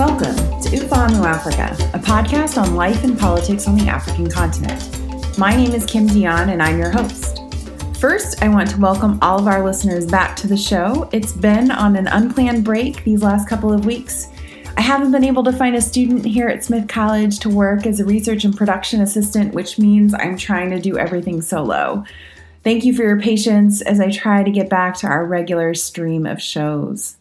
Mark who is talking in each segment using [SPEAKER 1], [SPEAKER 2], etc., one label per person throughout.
[SPEAKER 1] Welcome to Ufahamu Africa, a podcast on life and politics on the African continent. My name is Kim Dionne, and I'm your host. First, I want to welcome all of our listeners back to the show. It's been on an unplanned break these last couple of weeks. I haven't been able to find a student here at Smith College to work as a research and production assistant, which means I'm trying to do everything solo. Thank you for your patience as I try to get back to our regular stream of shows.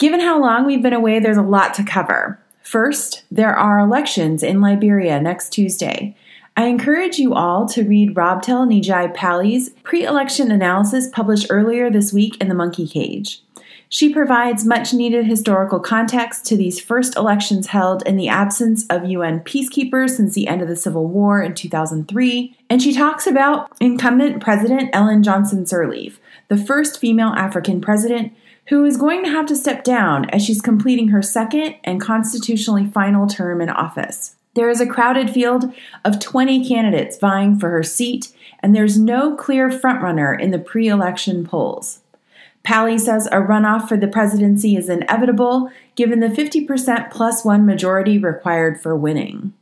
[SPEAKER 1] Given how long we've been away, there's a lot to cover. First, there are elections in Liberia next Tuesday. I encourage you all to read Robtel Nijai Pailey's pre election analysis published earlier this week in The Monkey Cage. She provides much needed historical context to these first elections held in the absence of UN peacekeepers since the end of the Civil War in 2003, and she talks about incumbent President Ellen Johnson Sirleaf, the first female African president who is going to have to step down as she's completing her second and constitutionally final term in office. There is a crowded field of 20 candidates vying for her seat, and there's no clear frontrunner in the pre election polls. Pailey says a runoff for the presidency is inevitable given the 50% plus one majority required for winning.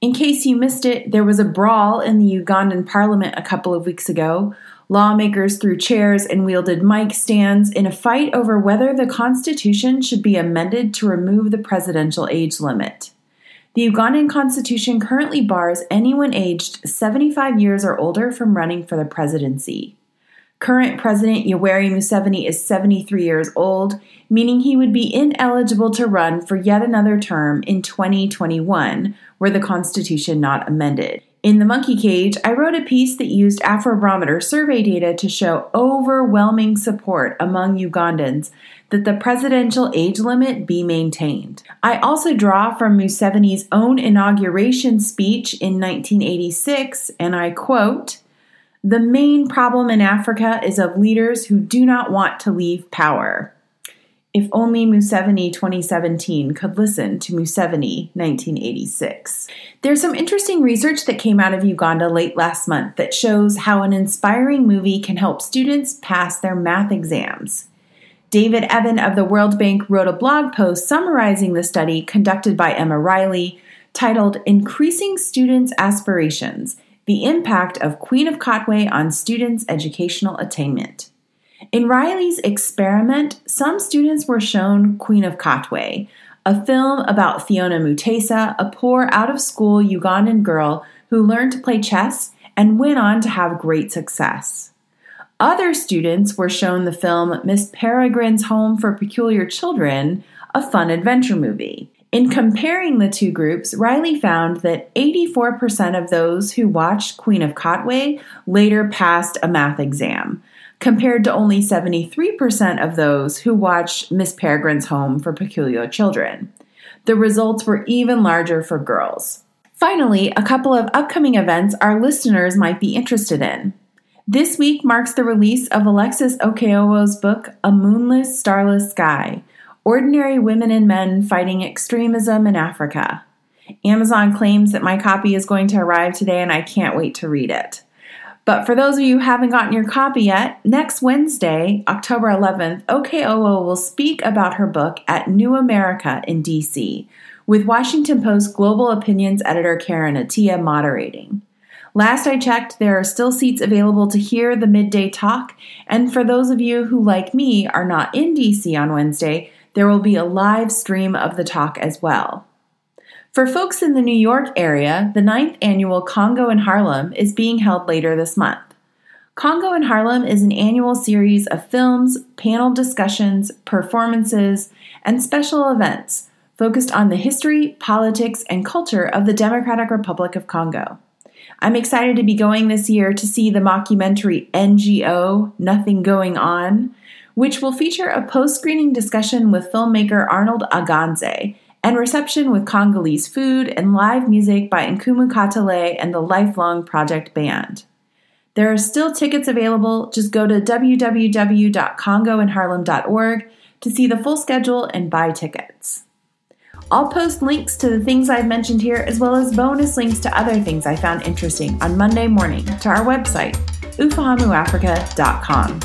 [SPEAKER 1] In case you missed it, there was a brawl in the Ugandan parliament a couple of weeks ago Lawmakers threw chairs and wielded mic stands in a fight over whether the Constitution should be amended to remove the presidential age limit. The Ugandan Constitution currently bars anyone aged 75 years or older from running for the presidency. Current President Yoweri Museveni is 73 years old, meaning he would be ineligible to run for yet another term in 2021 were the Constitution not amended. In The Monkey Cage, I wrote a piece that used Afrobarometer survey data to show overwhelming support among Ugandans that the presidential age limit be maintained. I also draw from Museveni's own inauguration speech in 1986, and I quote, The main problem in Africa is of leaders who do not want to leave power. If only Museveni 2017 could listen to Museveni 1986. There's some interesting research that came out of Uganda late last month that shows how an inspiring movie can help students pass their math exams. David Evan of the World Bank wrote a blog post summarizing the study conducted by Emma Riley titled Increasing Students' Aspirations The Impact of Queen of Katwe on Students' Educational Attainment. In Riley's experiment, some students were shown Queen of Katwe, a film about Phiona Mutesi, a poor out of school Ugandan girl who learned to play chess and went on to have great success. Other students were shown the film Miss Peregrine's Home for Peculiar Children, a fun adventure movie. In comparing the two groups, Riley found that 84% of those who watched Queen of Katwe later passed a math exam, compared to only 73% of those who watched Miss Peregrine's Home for Peculiar Children. The results were even larger for girls. Finally, a couple of upcoming events our listeners might be interested in. This week marks the release of Alexis Okeowo's book, A Moonless, Starless Sky Ordinary Women and Men Fighting Extremism in Africa. Amazon claims that my copy is going to arrive today, and I can't wait to read it. But for those of you who haven't gotten your copy yet, next Wednesday, October 11th, Okeowo will speak about her book at New America in DC, with Washington Post Global Opinions editor Karen Attiah moderating. Last I checked, there are still seats available to hear the midday talk, and for those of you who, like me, are not in DC on Wednesday, there will be a live stream of the talk as well. For folks in the New York area, the ninth annual Congo in Harlem is being held later this month. Congo in Harlem is an annual series of films, panel discussions, performances, and special events focused on the history, politics, and culture of the Democratic Republic of Congo. I'm excited to be going this year to see the mockumentary NGO, Nothing Going On, which will feature a post screening discussion with filmmaker Arnold Aganze and reception with Congolese food and live music by Nkumu Katale and the Lifelong Project Band. There are still tickets available. Just go to www.congoinharlem.org to see the full schedule and buy tickets. I'll post links to the things I've mentioned here as well as bonus links to other things I found interesting on Monday morning to our website, ufahamuafrica.com.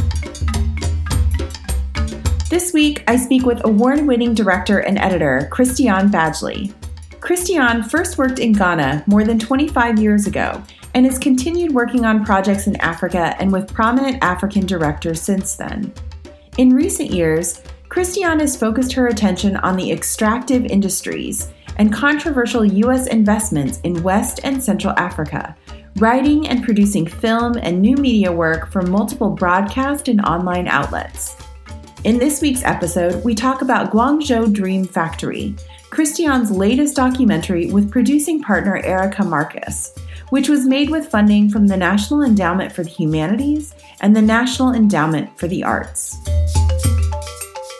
[SPEAKER 1] This week, I speak with award winning director and editor Christiane Badgley. Christiane first worked in Ghana more than 25 years ago and has continued working on projects in Africa and with prominent African directors since then. In recent years, Christiane has focused her attention on the extractive industries and controversial U.S. investments in West and Central Africa, writing and producing film and new media work for multiple broadcast and online outlets. In this week's episode, we talk about Guangzhou Dream Factory, Christiane's latest documentary with producing partner Erica Marcus, which was made with funding from the National Endowment for the Humanities and the National Endowment for the Arts.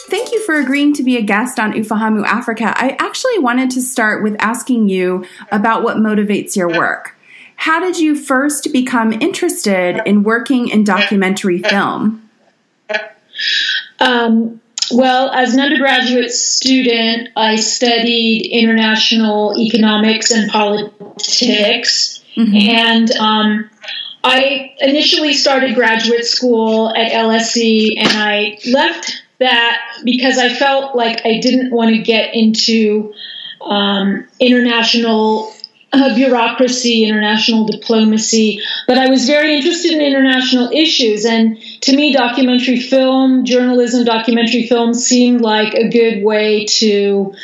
[SPEAKER 1] Thank you for agreeing to be a guest on Ufahamu Africa. I actually wanted to start with asking you about what motivates your work. How did you first become interested in working in documentary film?
[SPEAKER 2] Um, well, as an undergraduate student, I studied international economics and politics. Mm-hmm. And um, I initially started graduate school at LSE, and I left that because I felt like I didn't want to get into um, international uh, bureaucracy, international diplomacy, but I was very interested in international issues. And to me, documentary film, journalism, documentary film seemed like a good way to,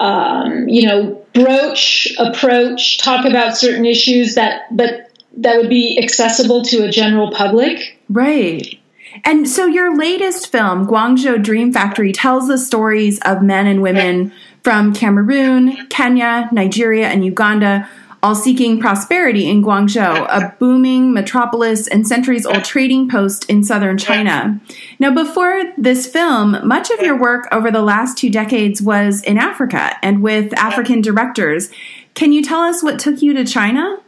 [SPEAKER 2] um, you know, broach, approach, talk about certain issues that, but that would be accessible to a general public.
[SPEAKER 1] Right. And so your latest film, Guangzhou Dream Factory, tells the stories of men and women from Cameroon, Kenya, Nigeria, and Uganda, all seeking prosperity in Guangzhou, a booming metropolis and centuries old trading post in southern China. Now, before this film, much of your work over the last two decades was in Africa and with African directors. Can you tell us what took you to China?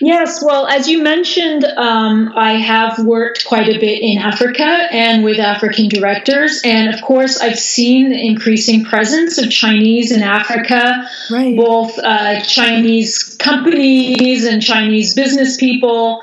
[SPEAKER 2] Yes, well, as you mentioned, um, I have worked quite a bit in Africa and with African directors. And of course, I've seen the increasing presence of Chinese in Africa, right. both uh, Chinese companies and Chinese business people,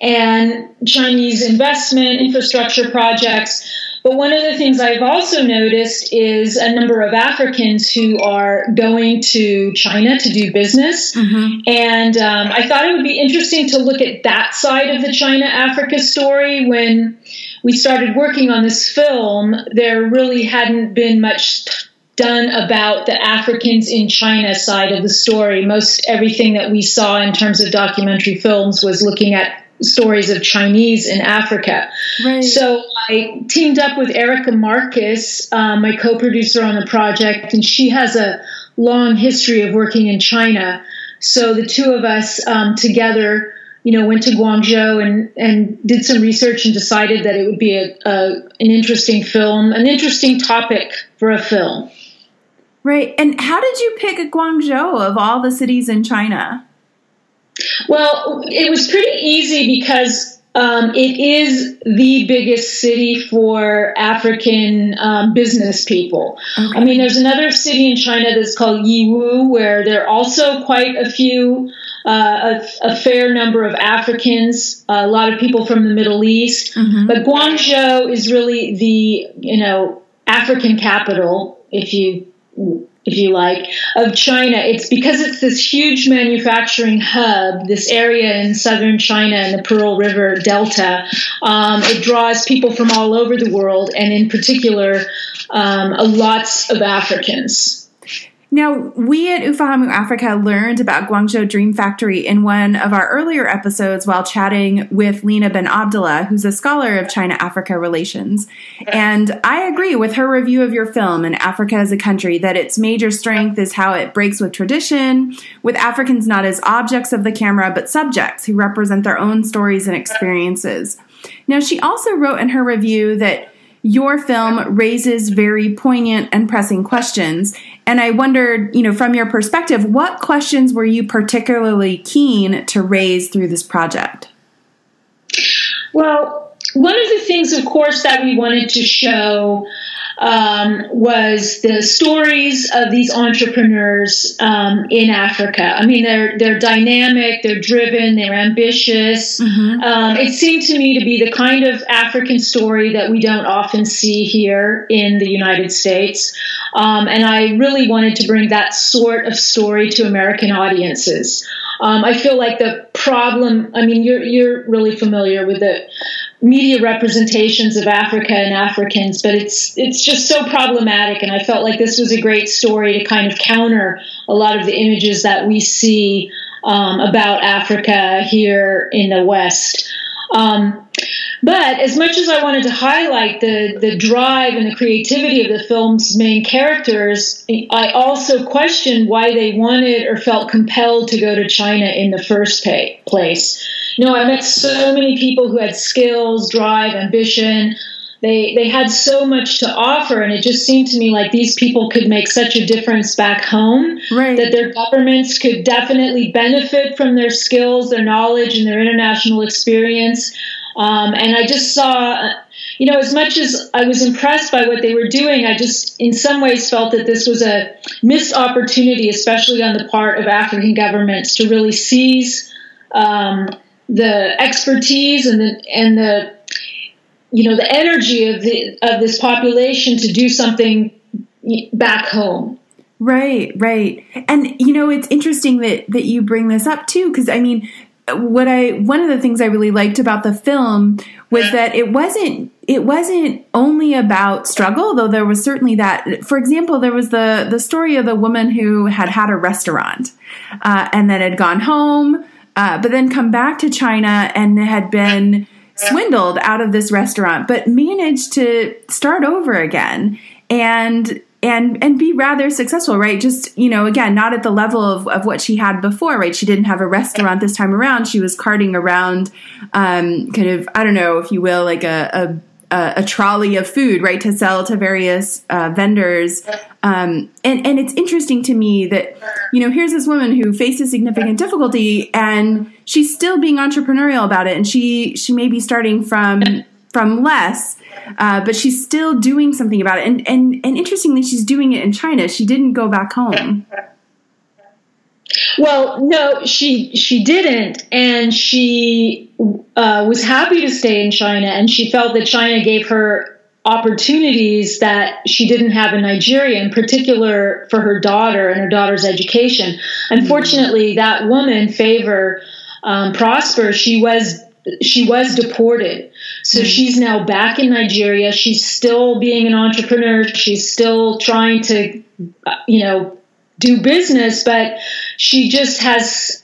[SPEAKER 2] and Chinese investment infrastructure projects. But one of the things I've also noticed is a number of Africans who are going to China to do business. Mm-hmm. And um, I thought it would be interesting to look at that side of the China Africa story. When we started working on this film, there really hadn't been much done about the Africans in China side of the story. Most everything that we saw in terms of documentary films was looking at stories of Chinese in Africa. Right. So I teamed up with Erica Marcus, uh, my co producer on the project, and she has a long history of working in China. So the two of us um, together, you know, went to Guangzhou and, and did some research and decided that it would be a, a an interesting film, an interesting topic for a film.
[SPEAKER 1] Right. And how did you pick Guangzhou of all the cities in China?
[SPEAKER 2] Well, it was pretty easy because um, it is the biggest city for African um, business people. Okay. I mean, there's another city in China that's called Yiwu, where there are also quite a few, uh, a, a, fair number of Africans, a lot of people from the Middle East. Mm-hmm. But Guangzhou is really the, you know, African capital, if you if you like, of China. It's because it's this huge manufacturing hub, this area in southern China and the Pearl River Delta. Um, it draws people from all over the world, and in particular, um, lots of Africans.
[SPEAKER 1] Now, we at Ufahamu Africa learned about Guangzhou Dream Factory in one of our earlier episodes while chatting with Lina Benabdallah, who's a scholar of China Africa relations. And I agree with her review of your film and Africa Is a Country that its major strength is how it breaks with tradition, with Africans not as objects of the camera, but subjects who represent their own stories and experiences. Now, she also wrote in her review that your film raises very poignant and pressing questions. And I wondered, you know, from your perspective, what questions were you particularly keen to raise through this project?
[SPEAKER 2] Well, one of the things, of course, that we wanted to show um, was the stories of these entrepreneurs um, in Africa. I mean, they're they're dynamic, they're driven, they're ambitious. Mm-hmm. Um, it seemed to me to be the kind of African story that we don't often see here in the United States, um, and I really wanted to bring that sort of story to American audiences. Um, I feel like the problem. I mean, you're you're really familiar with the media representations of Africa and Africans, but it's it's just so problematic. And I felt like this was a great story to kind of counter a lot of the images that we see um, about Africa here in the West. Um, but as much as I wanted to highlight the, the drive and the creativity of the film's main characters, I also questioned why they wanted or felt compelled to go to China in the first pay, place. Know, I met so many people who had skills, drive, ambition. They, they had so much to offer, and it just seemed to me like these people could make such a difference back home right. that their governments could definitely benefit from their skills, their knowledge, and their international experience. Um, and I just saw, you know, as much as I was impressed by what they were doing, I just, in some ways, felt that this was a missed opportunity, especially on the part of African governments, to really seize um, the expertise and the and the you know the energy of the of this population to do something back home.
[SPEAKER 1] Right, right. And you know, it's interesting that that you bring this up too because I mean, what I one of the things I really liked about the film was that it wasn't it wasn't only about struggle, though there was certainly that. For example, there was the the story of the woman who had had a restaurant uh, and then had gone home, uh, but then come back to China and had been swindled out of this restaurant, but managed to start over again and and and be rather successful right? Just you know again not at the level of, of what she had before right? She didn't have a restaurant this time around. She was carting around um, kind of i don't know if you will like a, a, a trolley of food right to sell to various uh, vendors um, and and it's interesting to me that you know here's this woman who faces significant difficulty and she's still being entrepreneurial about it and she she may be starting from from less uh, but she's still doing something about it. And, and, and interestingly, she's doing it in China. She didn't go back home.
[SPEAKER 2] Well, no, she she didn't, and she uh, was happy to stay in China, and she felt that China gave her opportunities that she didn't have in Nigeria, in particular for her daughter and her daughter's education. Unfortunately, that woman, Favor um, Prosper, she was she was deported. So mm-hmm. she's now back in Nigeria. She's still being an entrepreneur. She's still trying to, you know, do business, but she just has.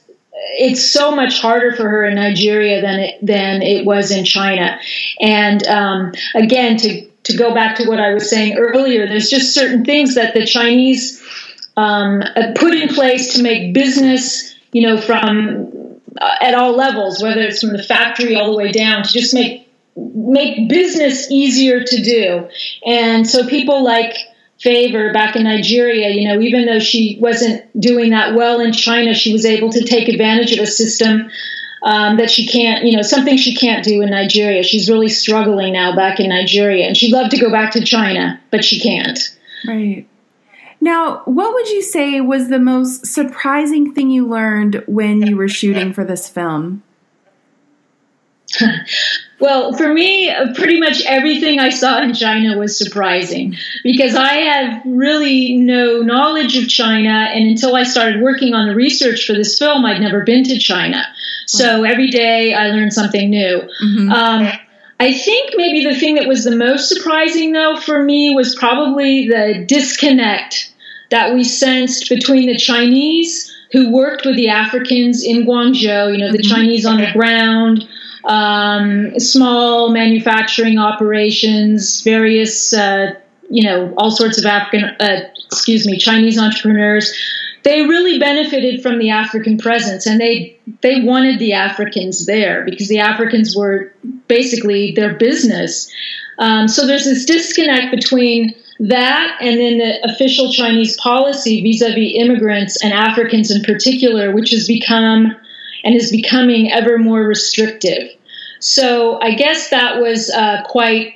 [SPEAKER 2] It's so much harder for her in Nigeria than it than it was in China. And um, again, to to go back to what I was saying earlier, there's just certain things that the Chinese um, put in place to make business, you know, from uh, at all levels, whether it's from the factory all the way down, to just make make business easier to do. And so people like Favor back in Nigeria, you know, even though she wasn't doing that well in China, she was able to take advantage of a system um, that she can't, you know, something she can't do in Nigeria. She's really struggling now back in Nigeria, and she'd love to go back to China, but she can't.
[SPEAKER 1] Right. Now, what would you say was the most surprising thing you learned when you were shooting for this film?
[SPEAKER 2] Well, for me, pretty much everything I saw in China was surprising because I have really no knowledge of China. And until I started working on the research for this film, I'd never been to China. So every day I learned something new. Mm-hmm. Um, I think maybe the thing that was the most surprising, though, for me was probably the disconnect that we sensed between the Chinese who worked with the Africans in Guangzhou, you know, the mm-hmm. Chinese on the ground, um, small manufacturing operations, various, uh, you know, all sorts of African, uh, excuse me, Chinese entrepreneurs they really benefited from the African presence, and they they wanted the Africans there because the Africans were basically their business. Um, so there's this disconnect between that and then the official Chinese policy vis-a-vis immigrants and Africans in particular, which has become and is becoming ever more restrictive. so I guess that was uh, quite.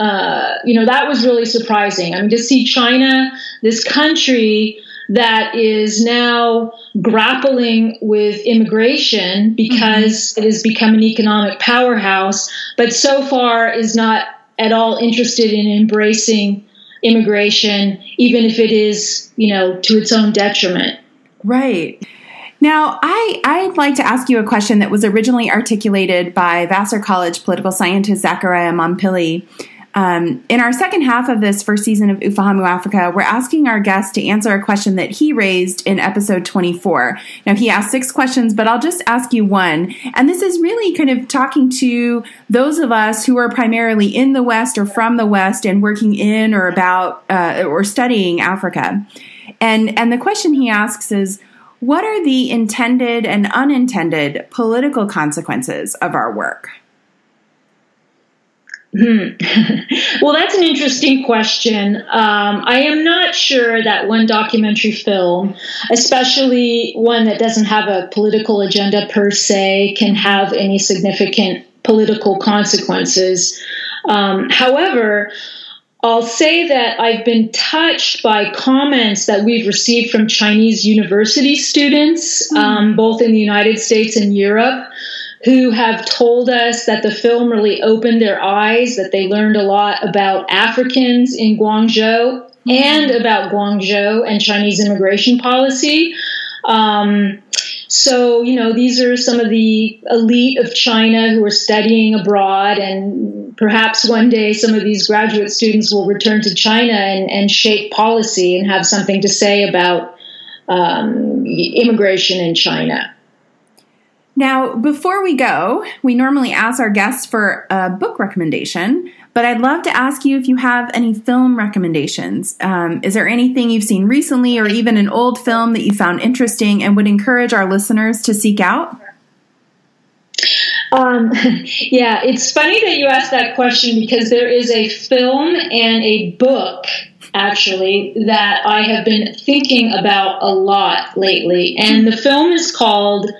[SPEAKER 2] Uh, you know that was really surprising. I mean, to see China, this country that is now grappling with immigration because mm-hmm. it has become an economic powerhouse, but so far is not at all interested in embracing immigration, even if it is, you know, to its own detriment.
[SPEAKER 1] Right. Now, I, I'd like to ask you a question that was originally articulated by Vassar College political scientist Zachariah Mampilly. Um, in our second half of this first season of Ufahamu Africa, we're asking our guest to answer a question that he raised in episode 24. Now, he asked six questions, but I'll just ask you one. And this is really kind of talking to those of us who are primarily in the West or from the West and working in or about uh, or studying Africa. And, and the question he asks is, what are the intended and unintended political consequences of our work?
[SPEAKER 2] Hmm. well, that's an interesting question. Um, I am not sure that one documentary film, especially one that doesn't have a political agenda per se, can have any significant political consequences. Um, however, I'll say that I've been touched by comments that we've received from Chinese university students, mm. um, both in the United States and Europe, who have told us that the film really opened their eyes, that they learned a lot about Africans in Guangzhou mm-hmm. and about Guangzhou and Chinese immigration policy. Um, so, you know, these are some of the elite of China who are studying abroad, and perhaps one day some of these graduate students will return to China and, and shape policy and have something to say about um, immigration in China.
[SPEAKER 1] Now, before we go, we normally ask our guests for a book recommendation, but I'd love to ask you if you have any film recommendations. Um, is there anything you've seen recently or even an old film that you found interesting and would encourage our listeners to seek out?
[SPEAKER 2] Um, yeah, it's funny that you asked that question because there is a film and a book actually that I have been thinking about a lot lately. And the film is called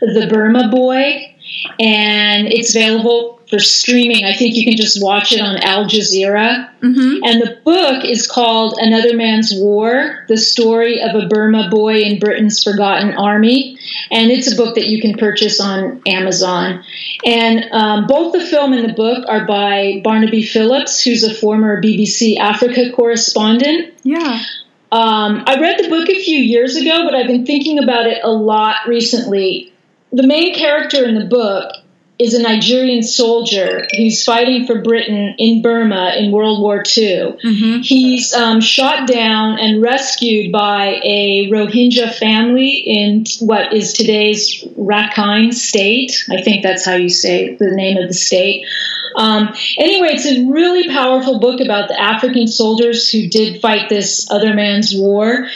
[SPEAKER 2] the Burma Boy, and it's available for streaming. I think you can just watch it on Al Jazeera. Mm-hmm. And the book is called Another Man's War The Story of a Burma Boy in Britain's Forgotten Army. And it's a book that you can purchase on Amazon. And um, both the film and the book are by Barnaby Phillips, who's a former BBC Africa correspondent.
[SPEAKER 1] Yeah.
[SPEAKER 2] Um, I read the book a few years ago, but I've been thinking about it a lot recently the main character in the book is a Nigerian soldier who's fighting for Britain in Burma in World War II. Mm-hmm. He's um, shot down and rescued by a Rohingya family in what is today's Rakhine state. I think that's how you say the name of the state. Um, anyway, it's a really powerful book about the African soldiers who did fight this other man's war.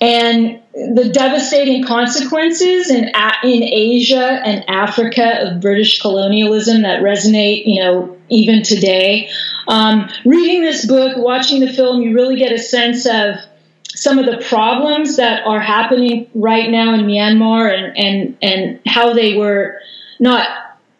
[SPEAKER 2] And the devastating consequences in in Asia and Africa of British colonialism that resonate, you know, even today. Um, reading this book, watching the film, you really get a sense of some of the problems that are happening right now in Myanmar and and and how they were not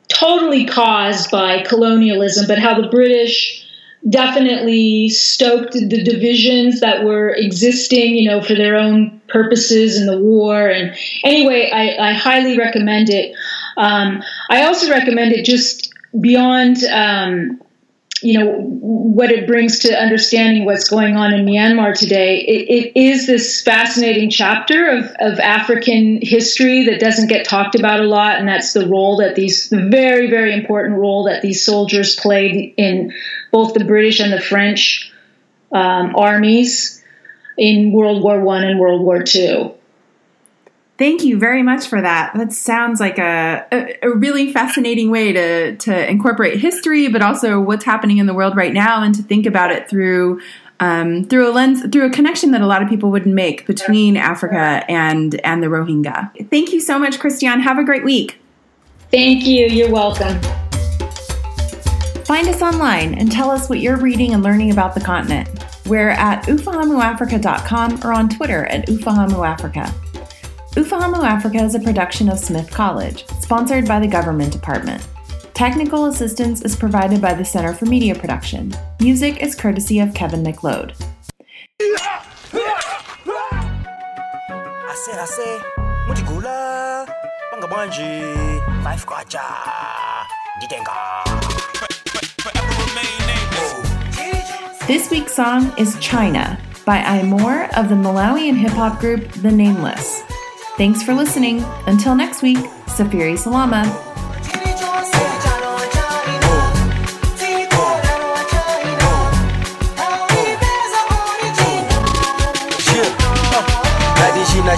[SPEAKER 2] totally caused by colonialism, but how the British definitely stoked the divisions that were existing, you know, for their own purposes in the war. And anyway, I, I highly recommend it. Um, I also recommend it just beyond um, you know what it brings to understanding what's going on in Myanmar today. It, it is this fascinating chapter of, of African history that doesn't get talked about a lot, and that's the role that these the very very important role that these soldiers played in both the British and the French um, armies in World War One and World War Two.
[SPEAKER 1] Thank you very much for that. That sounds like a, a, a, really fascinating way to, to incorporate history, but also what's happening in the world right now, and to think about it through um, through a lens, through a connection that a lot of people wouldn't make between Africa and and the Rohingya. Thank you so much, Christiane. Have a great week.
[SPEAKER 2] Thank you. You're welcome.
[SPEAKER 1] Find us online and tell us what you're reading and learning about the continent. We're at ufahamuafrica.com or on Twitter at ufahamuafrica. Ufahamu Africa is a production of Smith College, sponsored by the Government Department. Technical assistance is provided by the Center for Media Production. Music is courtesy of Kevin
[SPEAKER 3] MacLeod. five
[SPEAKER 1] This week's song is China by Imore of the Malawian hip hop group The Nameless. Thanks for listening. Until next week, Safiri Salama.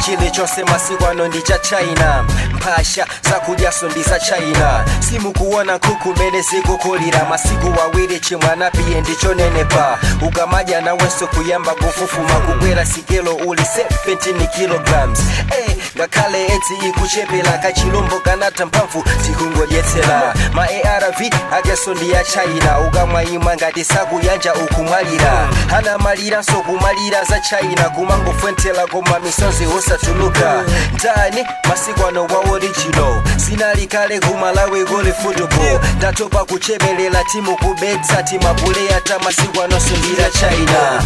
[SPEAKER 3] Chilichonse masiku ndi cha china. Mphasha zakudyaso ndi za china. Simukuona nkhuku mene zikukulira masiku wawiri chimwana piye ndichonenepa ukamadya nawenso kuyamba kufufuma. Kukwera sikelo uli 17 kilograms. Hey, ngakhale edzi ikuchepera kachilombo kanatha mphamvu tikungodyetsera ma arv akeso ndi ya china. Ukamwayima ngati sakuyanja ukumwalira. Anamaliranso kumalira za china. Kumangofwentera koma misonzi satuluka ndani masikwana wa original. Sina likale guma lawe gole football ndatopa kuchebelela timu kubetsa timapuleya masikwano masikwanasundira china.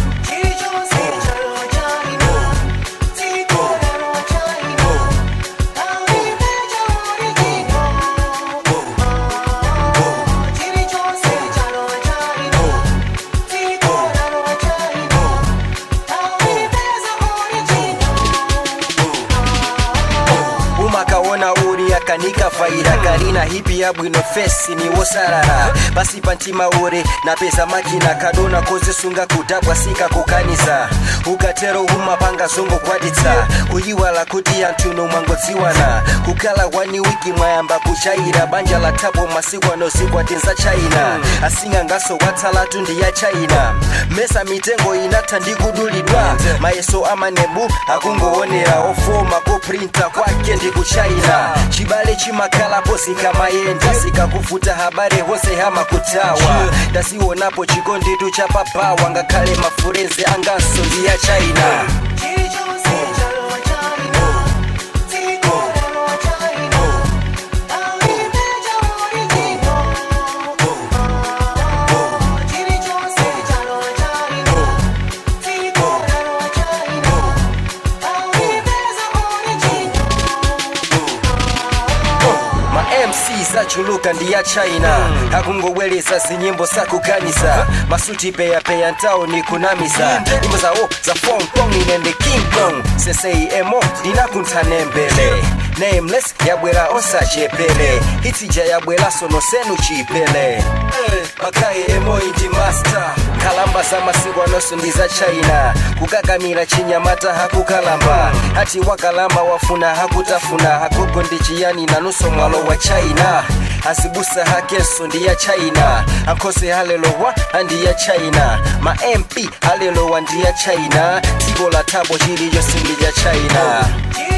[SPEAKER 3] Faira karina hipi yabwino fesi ni wosarara. Pasi pa mtima uri napeza makina kadona kozisunga kudabwa sika kukanisa. Ukatero umapanga zongokwaditsa kuyiwala kuti yanthuno mwangodziwana kukhala wani wiki mwayamba kuchaira banja la tapo masiku anozikwatinza china. Asingangaso watsalatu ndi ya china. Mesa mitengo inatha ndi kudulidwa mayeso amanebu akungoonera ofoma kuprinta kwake ndi kuchina chibale hichi makala posi kama yenda sikakufuta habari hose hama kutawa tasiwonapo chikondi tu cha papawa ngakale mafurenze anganso ya china yeah. Zachuluka ndi ya china akungoweleza zinyimbo zakukanisa masuti peyapeya ntaoni kunamisa. Nyimbo zawo za fongpong inende king kong. Sesei emo ndinakunthane mbele nameless yabwera osachepele hitija yabwera sono senu chipele. Makaye emo indi master. Kalamba za masiku anonso ndi za china. Kukakamira chinyamata hakukalamba. Hati wakalamba wafuna hakutafuna. Hagogo ndi chiyani nanunso mwalo wa china asibusa hakeso ndiya china. Ankhosi halelowa andiya china. Ma mp halelowa ndiya china. Thibo tabo thabo chilichonse ya china. oh.